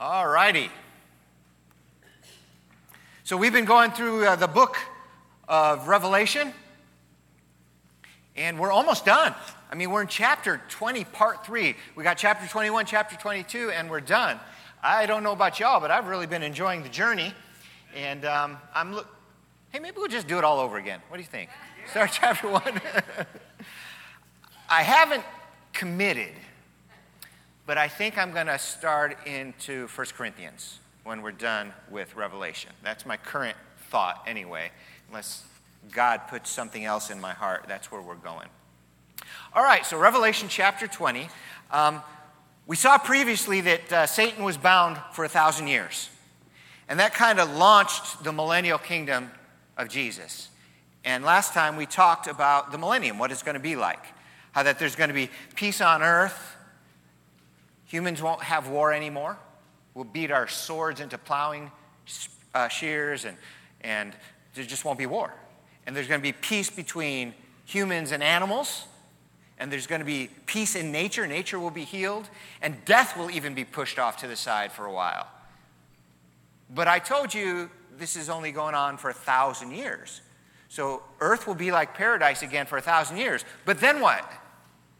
All righty. So we've been going through uh, the book of Revelation, and we're almost done. I mean, we're in chapter 20, part 3. We got chapter 21, chapter 22, and we're done. I don't know about y'all, but I've really been enjoying the journey. And um, I'm look. Hey, maybe we'll just do it all over again. What do you think? Start chapter 1. I haven't committed, but I think I'm going to start into 1 Corinthians when we're done with Revelation. That's my current thought, anyway, unless God puts something else in my heart. That's where we're going. All right, so Revelation chapter 20. Um, we saw previously that uh, Satan was bound for a thousand years. And that kind of launched the millennial kingdom of Jesus. And last time we talked about the millennium, what it's going to be like. How that there's going to be peace on earth. Humans won't have war anymore. We'll beat our swords into plowing uh, shears, and, and there just won't be war. And there's going to be peace between humans and animals and there's going to be peace in nature. Nature will be healed, and death will even be pushed off to the side for a while. But I told you this is only going on for a thousand years. So earth will be like paradise again for a thousand years. But then what?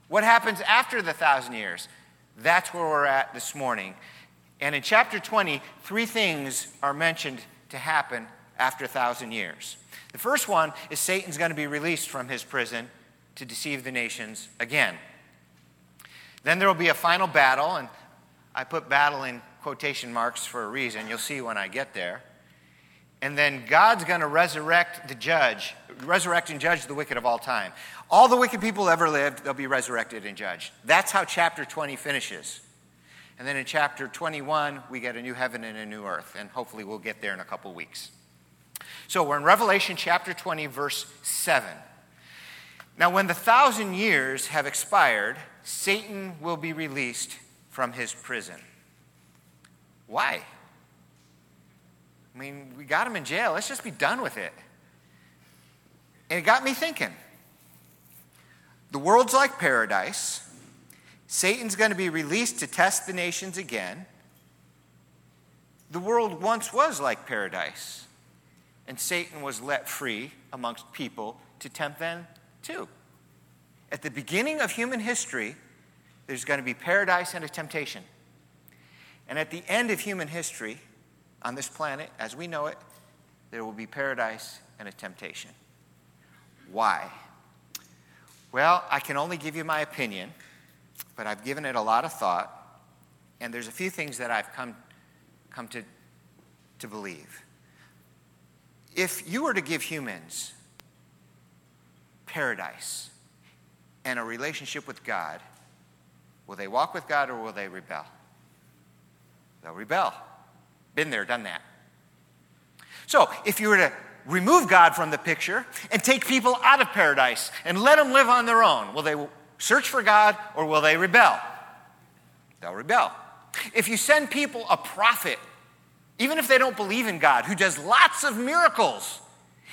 What happens after the thousand years? That's where we're at this morning. And in chapter 20, three things are mentioned to happen after a thousand years. The first one is Satan's going to be released from his prison to deceive the nations again. Then there will be a final battle, and I put battle in quotation marks for a reason. You'll see when I get there. And then God's going to resurrect the judge, resurrect and judge the wicked of all time. All the wicked people ever lived, they'll be resurrected and judged. That's how chapter 20 finishes. And then in chapter 21, we get a new heaven and a new earth, and hopefully we'll get there in a couple weeks. So we're in Revelation chapter 20, verse 7. Now, when the thousand years have expired, Satan will be released from his prison. Why? I mean, we got him in jail. Let's just be done with it. And it got me thinking. The world's like paradise. Satan's going to be released to test the nations again. The world once was like paradise, and Satan was let free amongst people to tempt them too. At the beginning of human history, there's going to be paradise and a temptation. And at the end of human history, on this planet, as we know it, there will be paradise and a temptation. Why? Well, I can only give you my opinion, but I've given it a lot of thought, and there's a few things that I've come, come to, to believe. If you were to give humans paradise and a relationship with God, will they walk with God or will they rebel? They'll rebel. Been there, done that. So, if you were to remove God from the picture and take people out of paradise and let them live on their own, will they search for God or will they rebel? They'll rebel. If you send people a prophet, even if they don't believe in God, who does lots of miracles,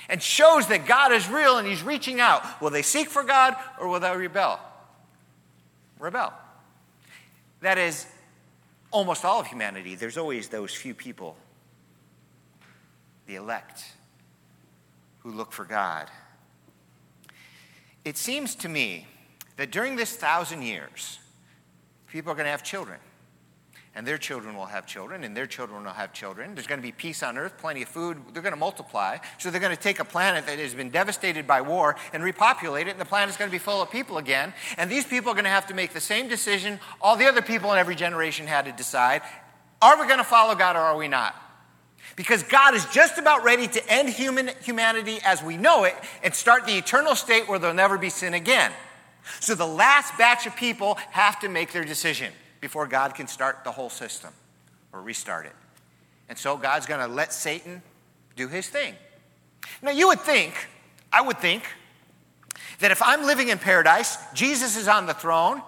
and shows that God is real and He's reaching out, will they seek for God or will they rebel? Rebel. That is almost all of humanity. There's always those few people, the elect, who look for God. It seems to me that during this thousand years, people are going to have children and their children will have children, and their children will have children. There's going to be peace on earth, plenty of food. They're going to multiply. So they're going to take a planet that has been devastated by war and repopulate it, and the planet's going to be full of people again. And these people are going to have to make the same decision all the other people in every generation had to decide are we going to follow God or are we not? Because God is just about ready to end human, humanity as we know it and start the eternal state where there'll never be sin again. So the last batch of people have to make their decision before God can start the whole system or restart it. And so God's going to let Satan do his thing. Now, you would think, I would think, that if I'm living in paradise, Jesus is on the throne,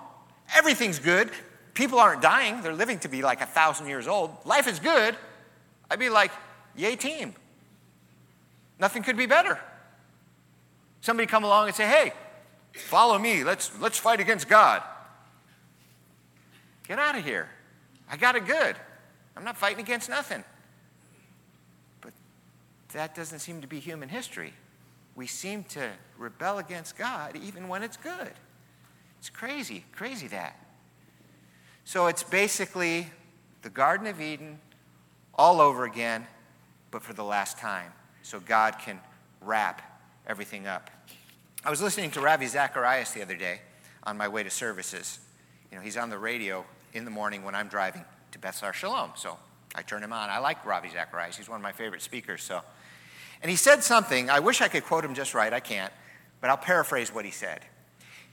everything's good, people aren't dying, they're living to be like a thousand years old, life is good, I'd be like, yay, team. Nothing could be better. Somebody come along and say, hey, follow me, let's, let's fight against God. Get out of here. I got it good. I'm not fighting against nothing. But that doesn't seem to be human history. We seem to rebel against God even when it's good. It's crazy, crazy that. So it's basically the Garden of Eden all over again, but for the last time. So God can wrap everything up. I was listening to Ravi Zacharias the other day on my way to services. You know, he's on the radio in the morning when I'm driving to Beth Sar Shalom. So I turn him on. I like Ravi Zacharias. He's one of my favorite speakers. So, and he said something. I wish I could quote him just right. I can't, but I'll paraphrase what he said.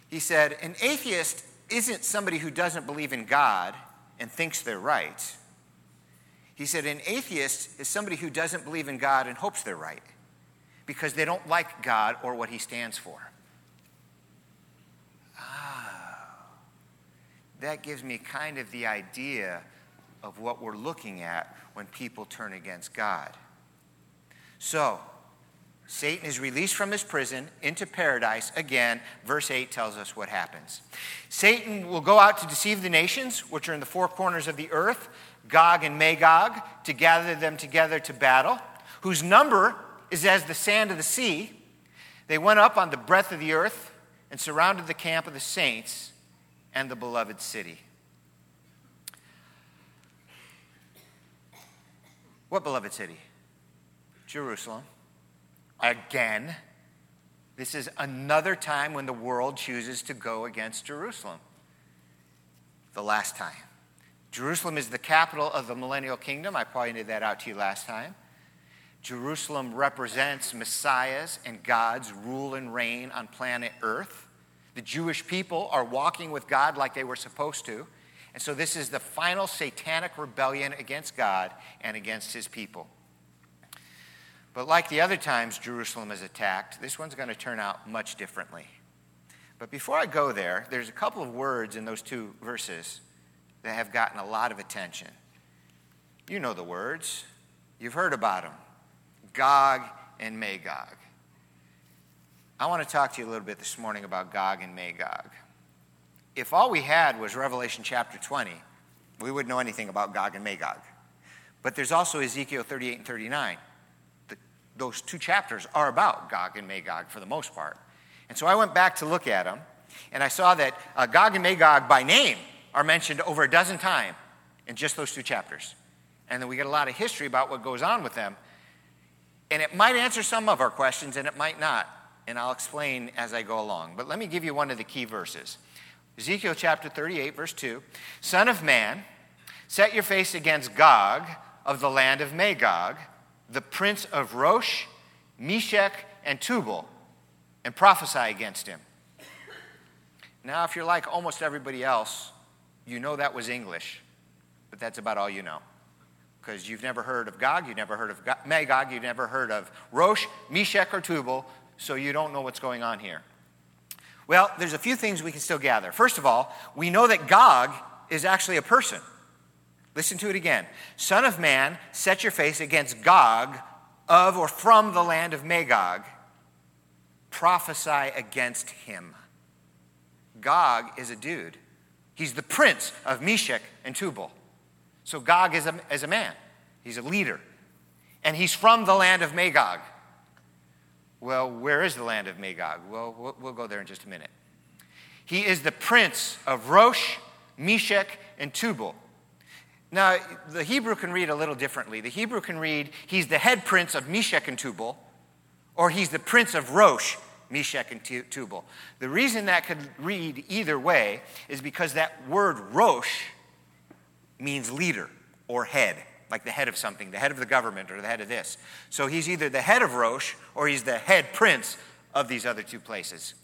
He said, "An atheist isn't somebody who doesn't believe in God and thinks they're right. He said, an atheist is somebody who doesn't believe in God and hopes they're right because they don't like God or what he stands for. That gives me kind of the idea of what we're looking at when people turn against God. So, Satan is released from his prison into paradise. Again, verse 8 tells us what happens. Satan will go out to deceive the nations, which are in the four corners of the earth, Gog and Magog, to gather them together to battle, whose number is as the sand of the sea. They went up on the breadth of the earth and surrounded the camp of the saints and the beloved city. What beloved city? Jerusalem. Again, this is another time when the world chooses to go against Jerusalem. The last time. Jerusalem is the capital of the millennial kingdom. I pointed that out to you last time. Jerusalem represents Messiah's and God's rule and reign on planet Earth. The Jewish people are walking with God like they were supposed to. And so, this is the final satanic rebellion against God and against his people. But like the other times Jerusalem is attacked, this one's going to turn out much differently. But before I go there, there's a couple of words in those two verses that have gotten a lot of attention. You know the words, you've heard about them Gog and Magog. I want to talk to you a little bit this morning about Gog and Magog. If all we had was Revelation chapter 20, we wouldn't know anything about Gog and Magog. But there's also Ezekiel 38 and 39 those two chapters are about Gog and Magog for the most part. And so I went back to look at them, and I saw that uh, Gog and Magog by name are mentioned over a dozen times in just those two chapters. And then we get a lot of history about what goes on with them. And it might answer some of our questions, and it might not. And I'll explain as I go along. But let me give you one of the key verses Ezekiel chapter 38, verse 2 Son of man, set your face against Gog of the land of Magog the prince of Rosh, Meshech, and Tubal, and prophesy against him. Now, if you're like almost everybody else, you know that was English, but that's about all you know. Because you've never heard of Gog, you've never heard of Magog, you've never heard of Rosh, Meshech, or Tubal, so you don't know what's going on here. Well, there's a few things we can still gather. First of all, we know that Gog is actually a person. Listen to it again. Son of man, set your face against Gog of or from the land of Magog. Prophesy against him. Gog is a dude. He's the prince of Meshech and Tubal. So Gog is a, is a man, he's a leader. And he's from the land of Magog. Well, where is the land of Magog? Well, we'll go there in just a minute. He is the prince of Rosh, Meshech, and Tubal. Now, the Hebrew can read a little differently. The Hebrew can read, he's the head prince of Meshech and Tubal, or he's the prince of Rosh, Meshech and Tubal. The reason that could read either way is because that word Rosh means leader or head, like the head of something, the head of the government or the head of this. So he's either the head of Rosh or he's the head prince of these other two places.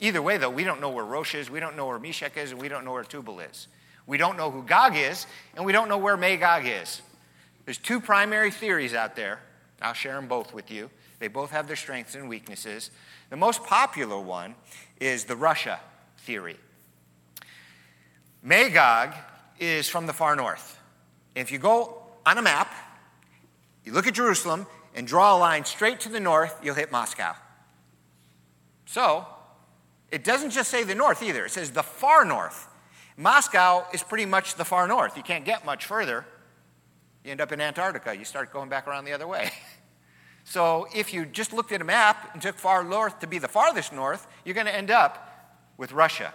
Either way, though, we don't know where Rosh is, we don't know where Meshech is, and we don't know where Tubal is. We don't know who Gog is, and we don't know where Magog is. There's two primary theories out there. I'll share them both with you. They both have their strengths and weaknesses. The most popular one is the Russia theory. Magog is from the far north. If you go on a map, you look at Jerusalem and draw a line straight to the north, you'll hit Moscow. So, it doesn't just say the north either, it says the far north. Moscow is pretty much the far north. You can't get much further. You end up in Antarctica, you start going back around the other way. so if you just looked at a map and took far north to be the farthest north, you're going to end up with Russia.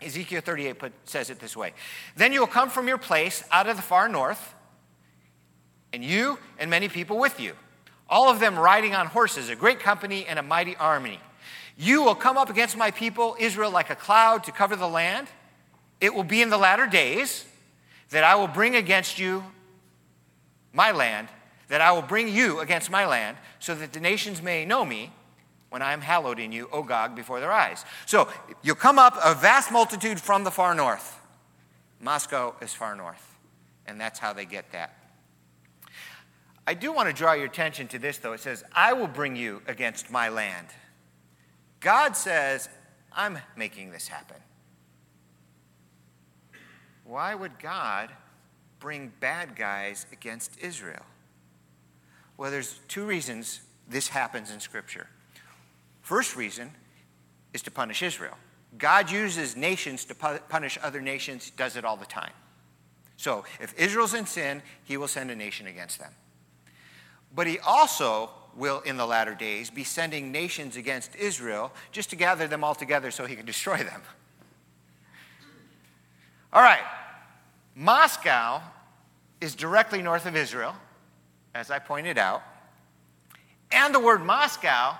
Ezekiel 38 put, says it this way Then you will come from your place out of the far north, and you and many people with you, all of them riding on horses, a great company and a mighty army. You will come up against my people, Israel, like a cloud to cover the land. It will be in the latter days that I will bring against you my land, that I will bring you against my land, so that the nations may know me when I am hallowed in you, O Gog, before their eyes. So you'll come up a vast multitude from the far north. Moscow is far north, and that's how they get that. I do want to draw your attention to this, though. It says, I will bring you against my land. God says, I'm making this happen. Why would God bring bad guys against Israel? Well, there's two reasons this happens in Scripture. First reason is to punish Israel. God uses nations to punish other nations, does it all the time. So if Israel's in sin, he will send a nation against them. But he also will, in the latter days, be sending nations against Israel just to gather them all together so he can destroy them. All right, Moscow is directly north of Israel, as I pointed out. And the word Moscow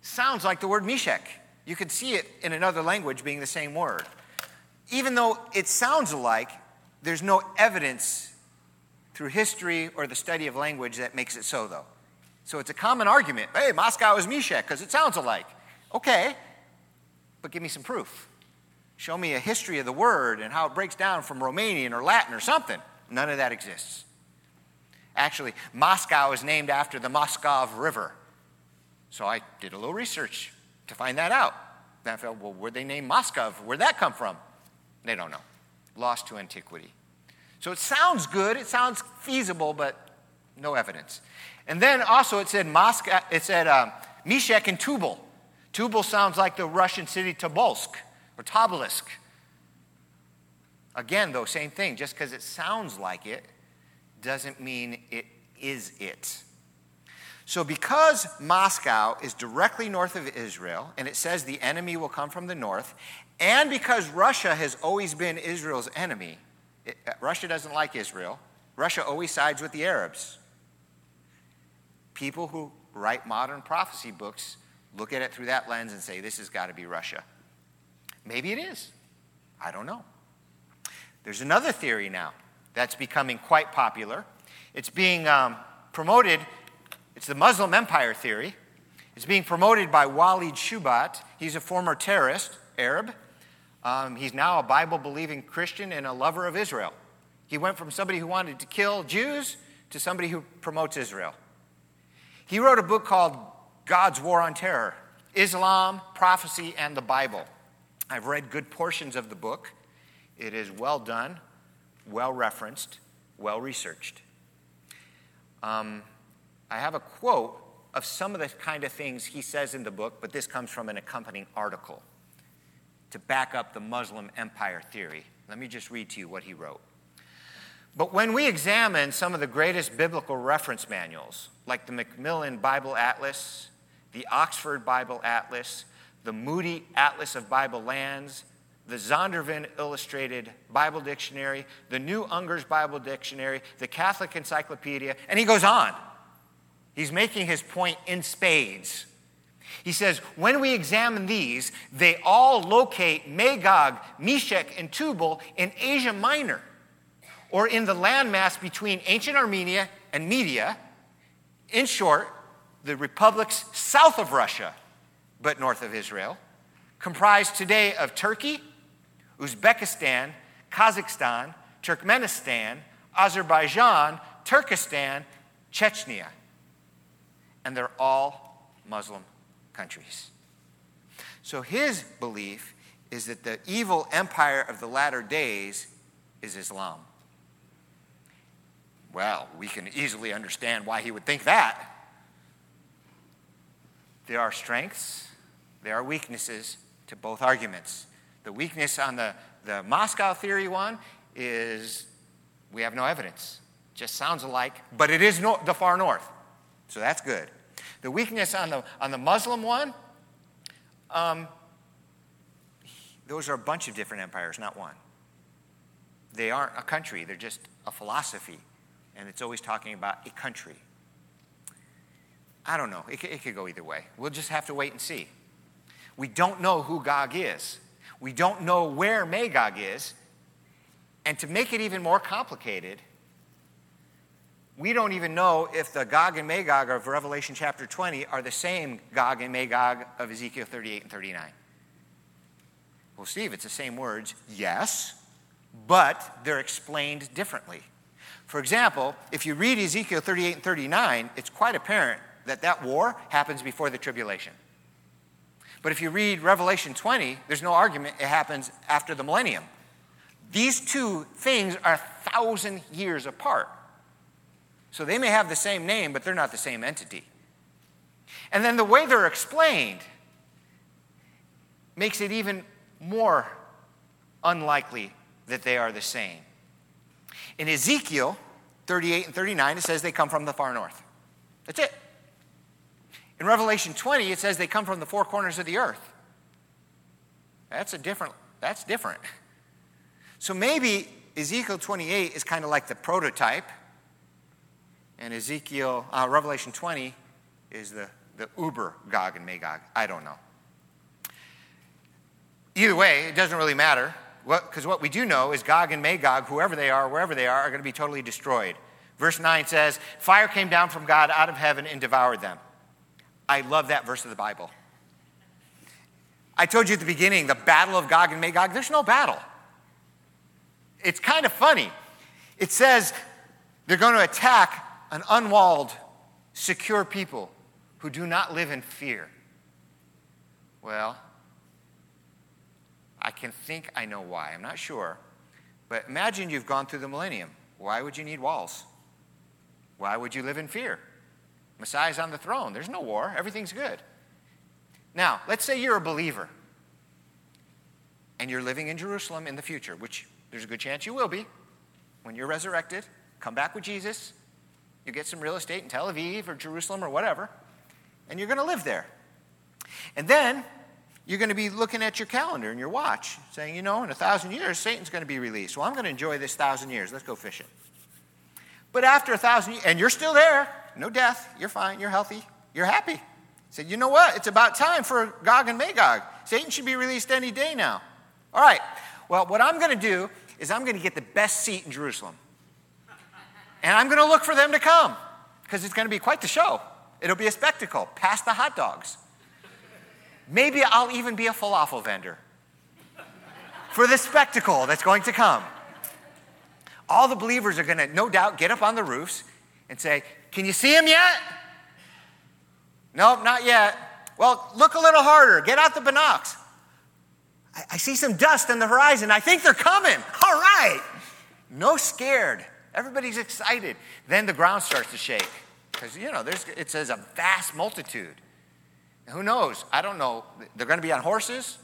sounds like the word Meshech. You could see it in another language being the same word. Even though it sounds alike, there's no evidence through history or the study of language that makes it so, though. So it's a common argument. Hey, Moscow is Meshech because it sounds alike. Okay, but give me some proof. Show me a history of the word and how it breaks down from Romanian or Latin or something. None of that exists. Actually, Moscow is named after the Moskov River. So I did a little research to find that out. Then I felt, well, where'd they name Moscow? Where'd that come from? They don't know. Lost to antiquity. So it sounds good, it sounds feasible, but no evidence. And then also it said Moscow, it said um, Meshech and Tubal. Tubal sounds like the Russian city Tobolsk or Tobolsk. Again, though, same thing. Just because it sounds like it doesn't mean it is it. So, because Moscow is directly north of Israel, and it says the enemy will come from the north, and because Russia has always been Israel's enemy, it, uh, Russia doesn't like Israel, Russia always sides with the Arabs. People who write modern prophecy books look at it through that lens and say, this has got to be Russia. Maybe it is. I don't know. There's another theory now that's becoming quite popular. It's being um, promoted, it's the Muslim empire theory. It's being promoted by Walid Shoebat. He's a former terrorist, Arab. Um, he's now a Bible believing Christian and a lover of Israel. He went from somebody who wanted to kill Jews to somebody who promotes Israel. He wrote a book called God's War on Terror Islam, Prophecy, and the Bible. I've read good portions of the book. It is well done, well referenced, well researched. Um, I have a quote of some of the kind of things he says in the book, but this comes from an accompanying article to back up the Muslim empire theory. Let me just read to you what he wrote. But when we examine some of the greatest biblical reference manuals, like the Macmillan Bible Atlas, the Oxford Bible Atlas, the Moody Atlas of Bible Lands, the Zondervan Illustrated Bible Dictionary, the New Unger's Bible Dictionary, the Catholic Encyclopedia, and he goes on. He's making his point in spades. He says, when we examine these, they all locate Magog, Meshech, and Tubal in Asia Minor, or in the landmass between ancient Armenia and Media. In short, the republics south of Russia but north of Israel, comprised today of Turkey, Uzbekistan, Kazakhstan, Turkmenistan, Azerbaijan, Turkestan, Chechnya. And they're all Muslim countries. So his belief is that the evil empire of the latter days is Islam. Well, we can easily understand why he would think that. There are strengths there are weaknesses to both arguments. The weakness on the, the Moscow theory one is we have no evidence. Just sounds alike, but it is no, the far north. So that's good. The weakness on the, on the Muslim one, um, those are a bunch of different empires, not one. They aren't a country, they're just a philosophy. And it's always talking about a country. I don't know. It, it could go either way. We'll just have to wait and see. We don't know who Gog is. We don't know where Magog is. And to make it even more complicated, we don't even know if the Gog and Magog of Revelation chapter 20 are the same Gog and Magog of Ezekiel 38 and 39. Well, Steve, it's the same words. Yes, but they're explained differently. For example, if you read Ezekiel 38 and 39, it's quite apparent that that war happens before the tribulation. But if you read Revelation 20, there's no argument it happens after the millennium. These two things are a thousand years apart. So they may have the same name, but they're not the same entity. And then the way they're explained makes it even more unlikely that they are the same. In Ezekiel 38 and 39, it says they come from the far north. That's it. In Revelation 20, it says they come from the four corners of the earth. That's a different, that's different. So maybe Ezekiel 28 is kind of like the prototype, and Ezekiel, uh, Revelation 20 is the, the uber Gog and Magog. I don't know. Either way, it doesn't really matter, because what, what we do know is Gog and Magog, whoever they are, wherever they are, are going to be totally destroyed. Verse 9 says, Fire came down from God out of heaven and devoured them. I love that verse of the Bible. I told you at the beginning, the battle of Gog and Magog, there's no battle. It's kind of funny. It says they're going to attack an unwalled, secure people who do not live in fear. Well, I can think I know why. I'm not sure. But imagine you've gone through the millennium. Why would you need walls? Why would you live in fear? Messiah's on the throne. There's no war. Everything's good. Now, let's say you're a believer and you're living in Jerusalem in the future, which there's a good chance you will be when you're resurrected. Come back with Jesus. You get some real estate in Tel Aviv or Jerusalem or whatever, and you're going to live there. And then you're going to be looking at your calendar and your watch, saying, you know, in a thousand years, Satan's going to be released. Well, I'm going to enjoy this thousand years. Let's go fishing. But after a thousand years, and you're still there, no death, you're fine, you're healthy, you're happy. Said, you know what? It's about time for Gog and Magog. Satan should be released any day now. All right. Well, what I'm going to do is I'm going to get the best seat in Jerusalem. And I'm going to look for them to come because it's going to be quite the show. It'll be a spectacle, past the hot dogs. Maybe I'll even be a falafel vendor for the spectacle that's going to come. All the believers are going to, no doubt, get up on the roofs and say, Can you see him yet? Nope, not yet. Well, look a little harder. Get out the binocs. I, I see some dust on the horizon. I think they're coming. All right. No scared. Everybody's excited. Then the ground starts to shake because, you know, there's, it says a vast multitude. Who knows? I don't know. They're going to be on horses.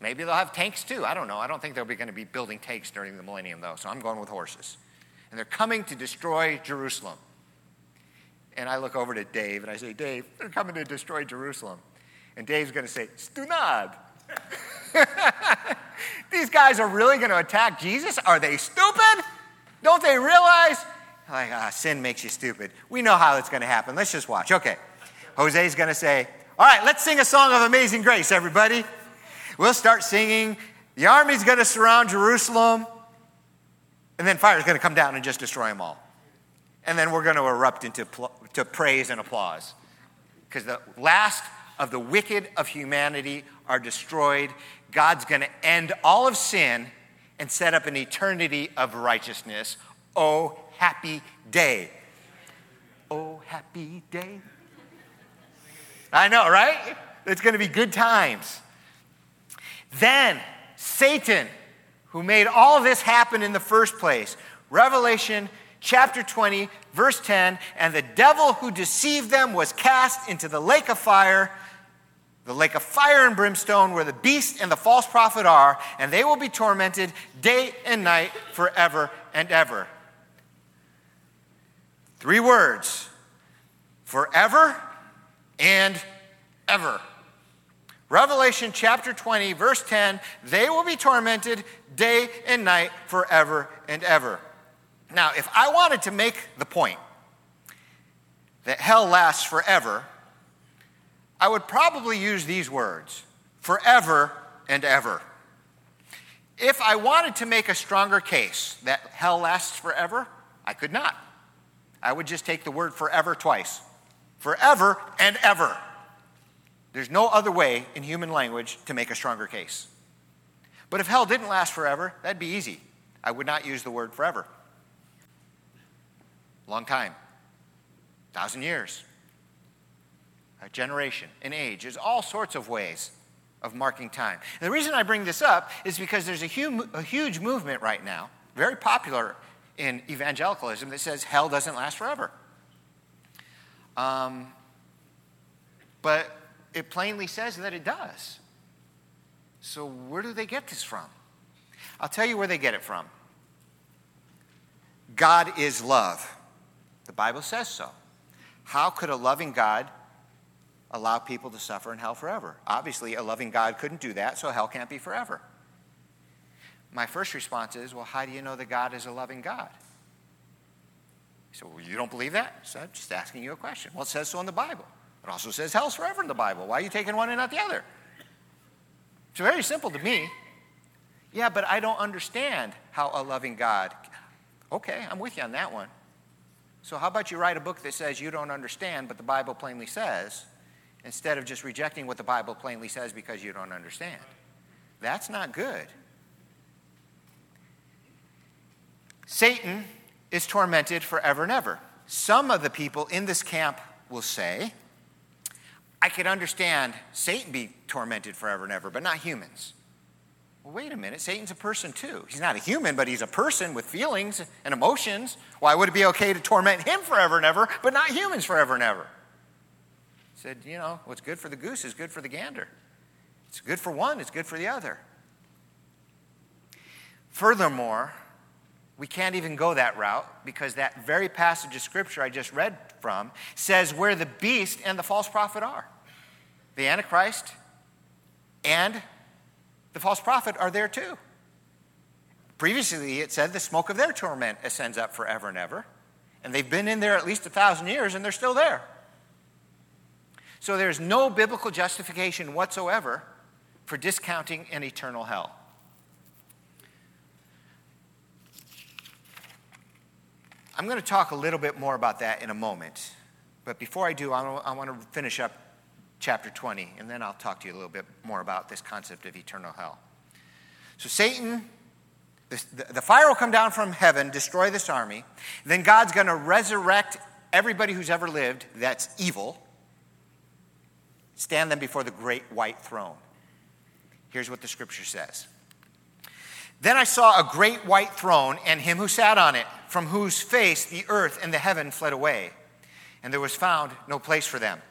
Maybe they'll have tanks too. I don't know. I don't think they'll be going to be building tanks during the millennium, though, so I'm going with horses. And they're coming to destroy Jerusalem. And I look over to Dave and I say, Dave, they're coming to destroy Jerusalem. And Dave's going to say, Stunad. These guys are really going to attack Jesus? Are they stupid? Don't they realize? Like, ah, sin makes you stupid. We know how it's going to happen. Let's just watch. Okay. Jose's going to say, All right, let's sing a song of amazing grace, everybody. We'll start singing. The army's going to surround Jerusalem. And then fire's going to come down and just destroy them all. And then we're going to erupt into pl- to praise and applause. Because the last of the wicked of humanity are destroyed. God's going to end all of sin and set up an eternity of righteousness. Oh, happy day. Oh, happy day. I know, right? It's going to be good times. Then Satan, who made all this happen in the first place, Revelation chapter 20, verse 10, and the devil who deceived them was cast into the lake of fire the lake of fire and brimstone where the beast and the false prophet are, and they will be tormented day and night forever and ever. Three words forever and ever. Revelation chapter 20, verse 10 they will be tormented day and night forever and ever. Now, if I wanted to make the point that hell lasts forever, I would probably use these words forever and ever. If I wanted to make a stronger case that hell lasts forever, I could not. I would just take the word forever twice forever and ever. There's no other way in human language to make a stronger case. But if hell didn't last forever, that'd be easy. I would not use the word forever. Long time, thousand years, a generation, an age. There's all sorts of ways of marking time. And the reason I bring this up is because there's a huge, a huge movement right now, very popular in evangelicalism, that says hell doesn't last forever. Um, but it plainly says that it does. So, where do they get this from? I'll tell you where they get it from. God is love. The Bible says so. How could a loving God allow people to suffer in hell forever? Obviously, a loving God couldn't do that, so hell can't be forever. My first response is, well, how do you know that God is a loving God? He said, well, you don't believe that? So I'm just asking you a question. Well, it says so in the Bible. It also says hell's forever in the Bible. Why are you taking one and not the other? It's very simple to me. Yeah, but I don't understand how a loving God. Okay, I'm with you on that one. So, how about you write a book that says you don't understand, but the Bible plainly says, instead of just rejecting what the Bible plainly says because you don't understand? That's not good. Satan is tormented forever and ever. Some of the people in this camp will say, I could understand Satan be tormented forever and ever, but not humans. Well, wait a minute. Satan's a person too. He's not a human, but he's a person with feelings and emotions. Why would it be okay to torment him forever and ever, but not humans forever and ever? Said, you know, what's good for the goose is good for the gander. It's good for one, it's good for the other. Furthermore, we can't even go that route because that very passage of scripture I just read from says where the beast and the false prophet are. The Antichrist and the false prophet are there too. Previously, it said the smoke of their torment ascends up forever and ever. And they've been in there at least a thousand years and they're still there. So there's no biblical justification whatsoever for discounting an eternal hell. I'm going to talk a little bit more about that in a moment. But before I do, I want to finish up chapter 20, and then I'll talk to you a little bit more about this concept of eternal hell. So, Satan, the, fire will come down from heaven, destroy this army. Then God's going to resurrect everybody who's ever lived that's evil, stand them before the great white throne. Here's what the scripture says Then I saw a great white throne and him who sat on it from whose face the earth and the heaven fled away, and there was found no place for them.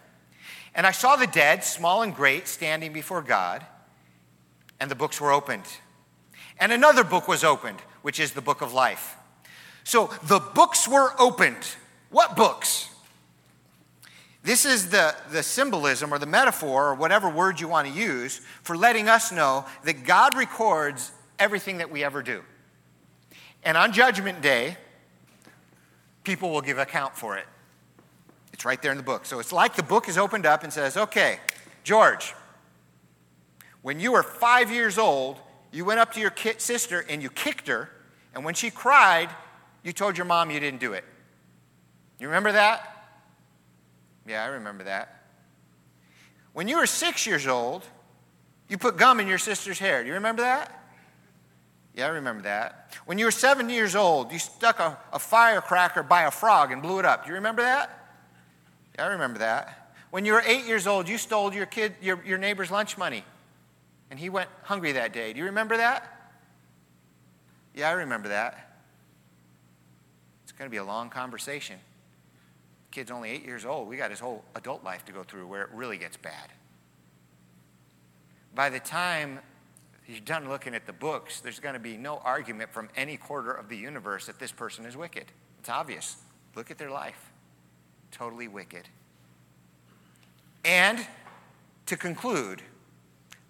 And I saw the dead, small and great, standing before God, and the books were opened. And another book was opened, which is the book of life. So the books were opened. What books? This is the, the symbolism or the metaphor or whatever word you want to use for letting us know that God records everything that we ever do. And on Judgment Day, people will give account for it. It's right there in the book. So it's like the book is opened up and says, okay, George, when you were five years old, you went up to your sister and you kicked her, and when she cried, you told your mom you didn't do it. You remember that? Yeah, I remember that. When you were six years old, you put gum in your sister's hair. Do you remember that? Yeah, I remember that. When you were seven years old, you stuck a, a firecracker by a frog and blew it up. Do you remember that? Yeah, I remember that. When you were eight years old, you stole your kid, your, your neighbor's lunch money, and he went hungry that day. Do you remember that? Yeah, I remember that. It's going to be a long conversation. Kid's only eight years old. We got his whole adult life to go through where it really gets bad. By the time you're done looking at the books, there's going to be no argument from any quarter of the universe that this person is wicked. It's obvious. Look at their life. Totally wicked. And to conclude,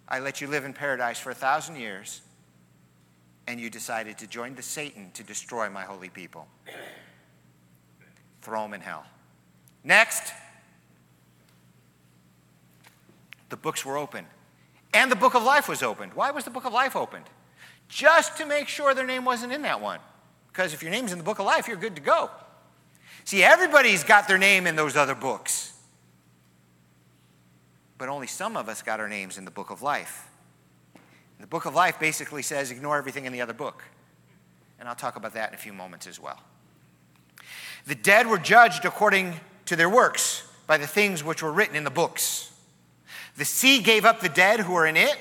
I let you live in paradise for a thousand years, and you decided to join the Satan to destroy my holy people. Throw them in hell. Next. The books were open. And the book of life was opened. Why was the book of life opened? Just to make sure their name wasn't in that one. Because if your name's in the book of life, you're good to go. See, everybody's got their name in those other books. But only some of us got our names in the book of life. And the book of life basically says ignore everything in the other book. And I'll talk about that in a few moments as well. The dead were judged according to their works by the things which were written in the books. The sea gave up the dead who were in it,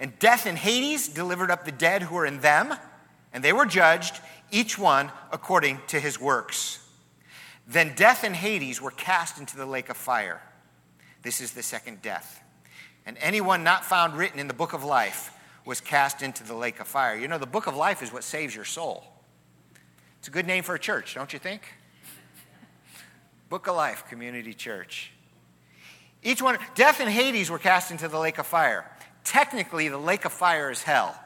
and death and Hades delivered up the dead who were in them, and they were judged, each one according to his works. Then death and Hades were cast into the lake of fire. This is the second death. And anyone not found written in the book of life was cast into the lake of fire. You know, the book of life is what saves your soul. It's a good name for a church, don't you think? Book of Life Community Church. Each one, death and Hades were cast into the lake of fire. Technically, the lake of fire is hell.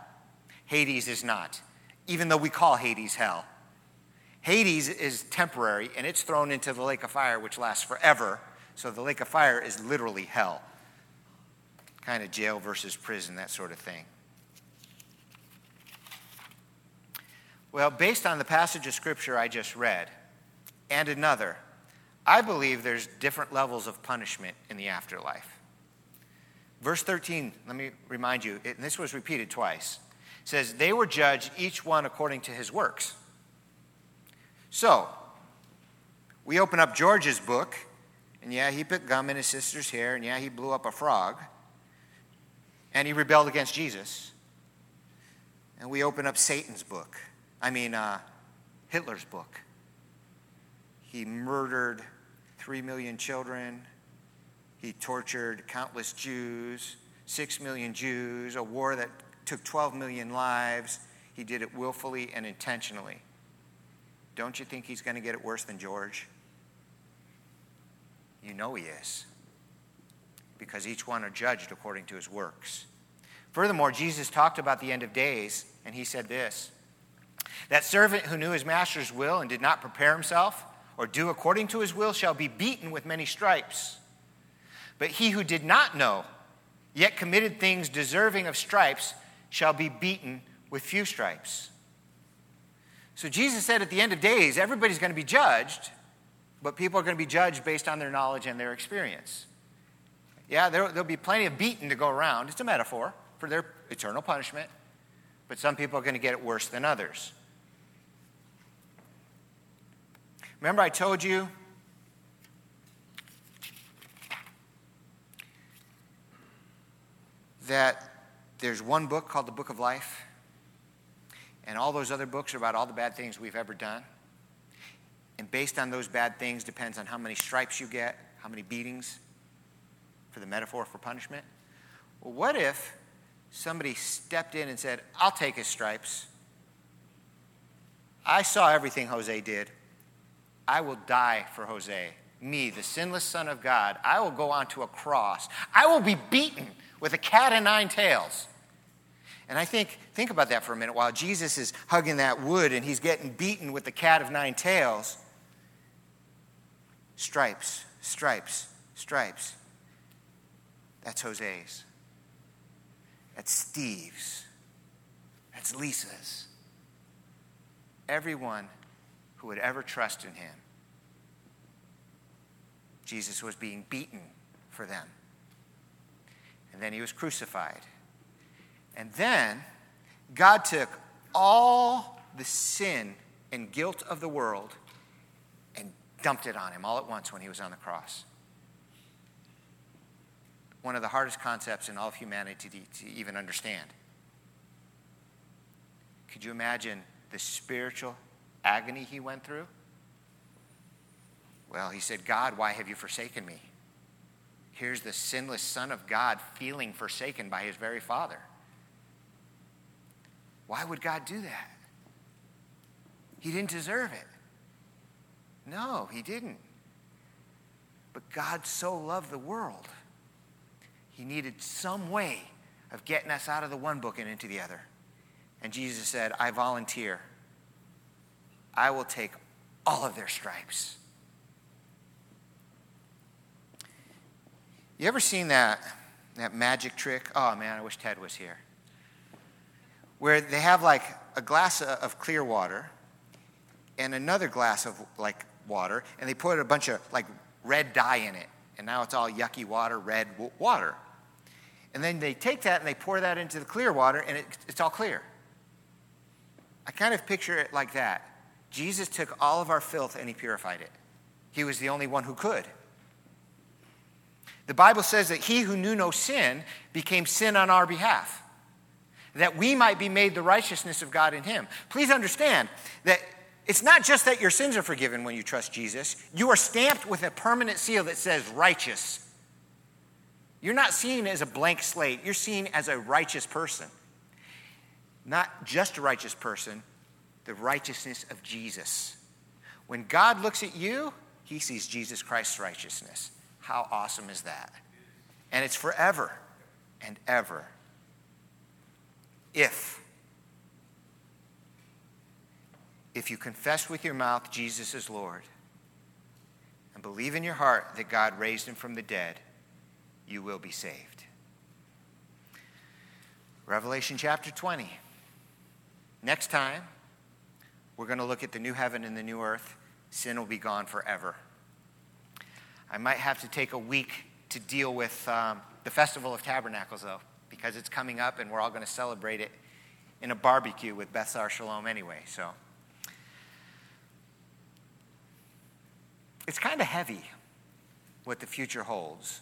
Hades is not, even though we call Hades hell. Hades is temporary and it's thrown into the lake of fire, which lasts forever. So the lake of fire is literally hell. Kind of jail versus prison, that sort of thing. Well, based on the passage of scripture I just read and another, I believe there's different levels of punishment in the afterlife. Verse 13, let me remind you, and this was repeated twice, says, They were judged, each one according to his works. So, we open up George's book, and yeah, he put gum in his sister's hair, and yeah, he blew up a frog, and he rebelled against Jesus. And we open up Satan's book, I mean, uh, Hitler's book. He murdered three million children. He tortured countless Jews, six million Jews, a war that took 12 million lives. He did it willfully and intentionally. Don't you think he's going to get it worse than George? You know he is. Because each one are judged according to his works. Furthermore, Jesus talked about the end of days, and he said this That servant who knew his master's will and did not prepare himself or do according to his will shall be beaten with many stripes. But he who did not know, yet committed things deserving of stripes, shall be beaten with few stripes. So Jesus said at the end of days, everybody's going to be judged, but people are going to be judged based on their knowledge and their experience. Yeah, there, will be plenty of beaten to go around. It's a metaphor for their eternal punishment, but some people are going to get it worse than others. Remember, I told you that there's one book called the Book of Life, and all those other books are about all the bad things we've ever done. And based on those bad things depends on how many stripes you get, how many beatings for the metaphor for punishment. Well, what if somebody stepped in and said, I'll take his stripes? I saw everything Jose did. I will die for Jose. Me, the sinless Son of God, I will go onto a cross. I will be beaten with a cat of nine tails. And I think, think about that for a minute. While Jesus is hugging that wood and he's getting beaten with the cat of nine tails, stripes, stripes, stripes. That's Jose's. That's Steve's. That's Lisa's. Everyone who would ever trust in him. Jesus was being beaten for them. And then he was crucified. And then God took all the sin and guilt of the world and dumped it on him all at once when he was on the cross. One of the hardest concepts in all of humanity to, even understand. Could you imagine the spiritual agony he went through? Well, he said, God, why have you forsaken me? Here's the sinless Son of God feeling forsaken by his very Father. Why would God do that? He didn't deserve it. No, he didn't. But God so loved the world, he needed some way of getting us out of the one book and into the other. And Jesus said, I volunteer. I will take all of their stripes. You ever seen that, that magic trick? Oh man, I wish Ted was here. Where they have like a glass of clear water and another glass of like water, and they put a bunch of like red dye in it. And now it's all yucky water, red water. And then they take that and they pour that into the clear water, and it, it's all clear. I kind of picture it like that. Jesus took all of our filth and he purified it. He was the only one who could. The Bible says that he who knew no sin became sin on our behalf, that we might be made the righteousness of God in him. Please understand that it's not just that your sins are forgiven when you trust Jesus, you are stamped with a permanent seal that says righteous. You're not seen as a blank slate, you're seen as a righteous person. Not just a righteous person, the righteousness of Jesus. When God looks at you, he sees Jesus Christ's righteousness. How awesome is that? And it's forever and ever. If if you confess with your mouth Jesus is Lord and believe in your heart that God raised him from the dead, you will be saved. Revelation chapter 20. Next time, we're going to look at the new heaven and the new earth. Sin will be gone forever. I might have to take a week to deal with um, the Festival of Tabernacles, though, because it's coming up and we're all going to celebrate it in a barbecue with Beth Sar Shalom anyway. So it's kind of heavy what the future holds,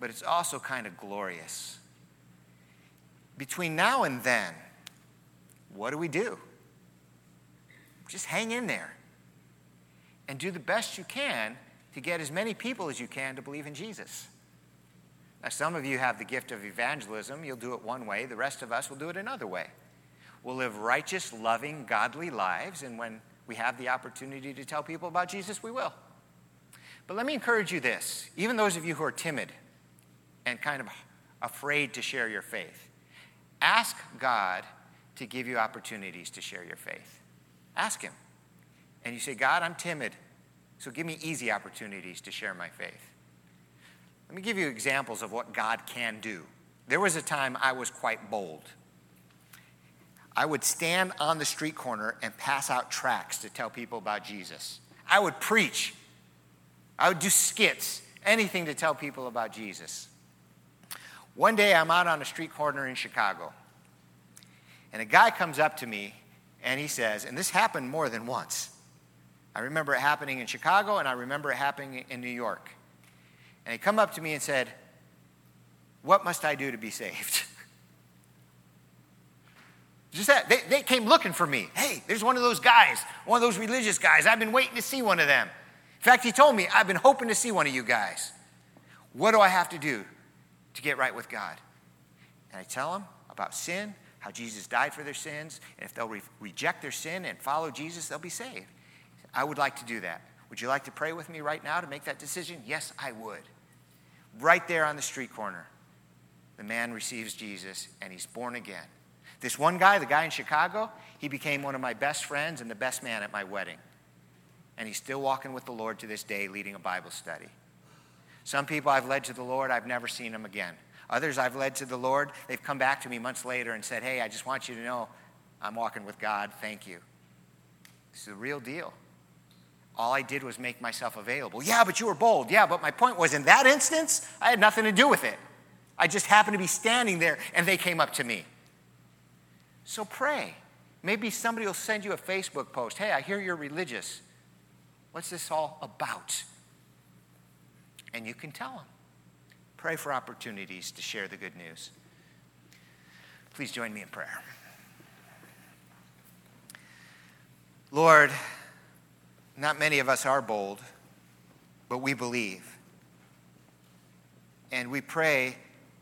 but it's also kind of glorious. Between now and then, what do we do? Just hang in there and do the best you can to get as many people as you can to believe in Jesus. Now, some of you have the gift of evangelism. You'll do it one way, the rest of us will do it another way. We'll live righteous, loving, godly lives, and when we have the opportunity to tell people about Jesus, we will. But let me encourage you this even those of you who are timid and kind of afraid to share your faith, ask God to give you opportunities to share your faith. Ask Him. And you say, God, I'm timid, so give me easy opportunities to share my faith. Let me give you examples of what God can do. There was a time I was quite bold. I would stand on the street corner and pass out tracts to tell people about Jesus. I would preach. I would do skits, anything to tell people about Jesus. One day I'm out on a street corner in Chicago, and a guy comes up to me and he says, and this happened more than once. I remember it happening in Chicago and I remember it happening in New York. And he come up to me and said, What must I do to be saved? Just that. They, they came looking for me. Hey, there's one of those guys, one of those religious guys. I've been waiting to see one of them. In fact, he told me, I've been hoping to see one of you guys. What do I have to do to get right with God? And I tell him about sin, how Jesus died for their sins, and if they'll re- reject their sin and follow Jesus, they'll be saved. I would like to do that. Would you like to pray with me right now to make that decision? Yes, I would. Right there on the street corner, the man receives Jesus and he's born again. This one guy, the guy in Chicago, he became one of my best friends and the best man at my wedding. And he's still walking with the Lord to this day, leading a Bible study. Some people I've led to the Lord, I've never seen them again. Others I've led to the Lord, they've come back to me months later and said, Hey, I just want you to know I'm walking with God. Thank you. This is the real deal. All I did was make myself available. Yeah, but you were bold. Yeah, but my point was in that instance, I had nothing to do with it. I just happened to be standing there and they came up to me. So pray. Maybe somebody will send you a Facebook post. Hey, I hear you're religious. What's this all about? And you can tell them. Pray for opportunities to share the good news. Please join me in prayer. Lord, not many of us are bold, but we believe. And we pray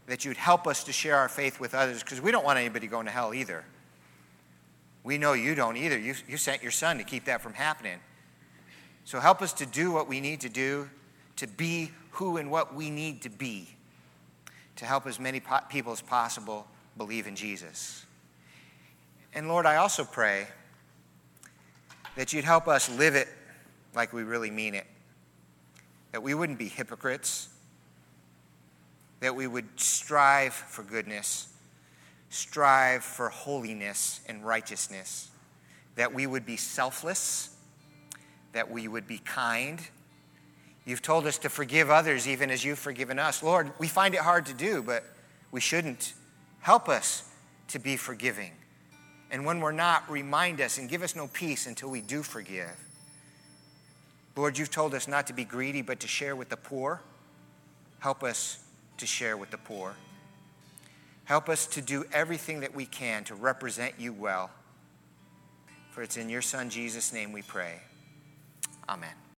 that you'd help us to share our faith with others because we don't want anybody going to hell either. We know you don't either. You, you sent your son to keep that from happening. So help us to do what we need to do, to be who and what we need to be, to help as many po- people as possible believe in Jesus. And Lord, I also pray that you'd help us live it like we really mean it, that we wouldn't be hypocrites, that we would strive for goodness, strive for holiness and righteousness, that we would be selfless, that we would be kind. You've told us to forgive others even as you've forgiven us. Lord, we find it hard to do, but we shouldn't. Help us to be forgiving. And when we're not, remind us and give us no peace until we do forgive. Lord, you've told us not to be greedy, but to share with the poor. Help us to share with the poor. Help us to do everything that we can to represent you well. For it's in your Son, Jesus' name, we pray. Amen.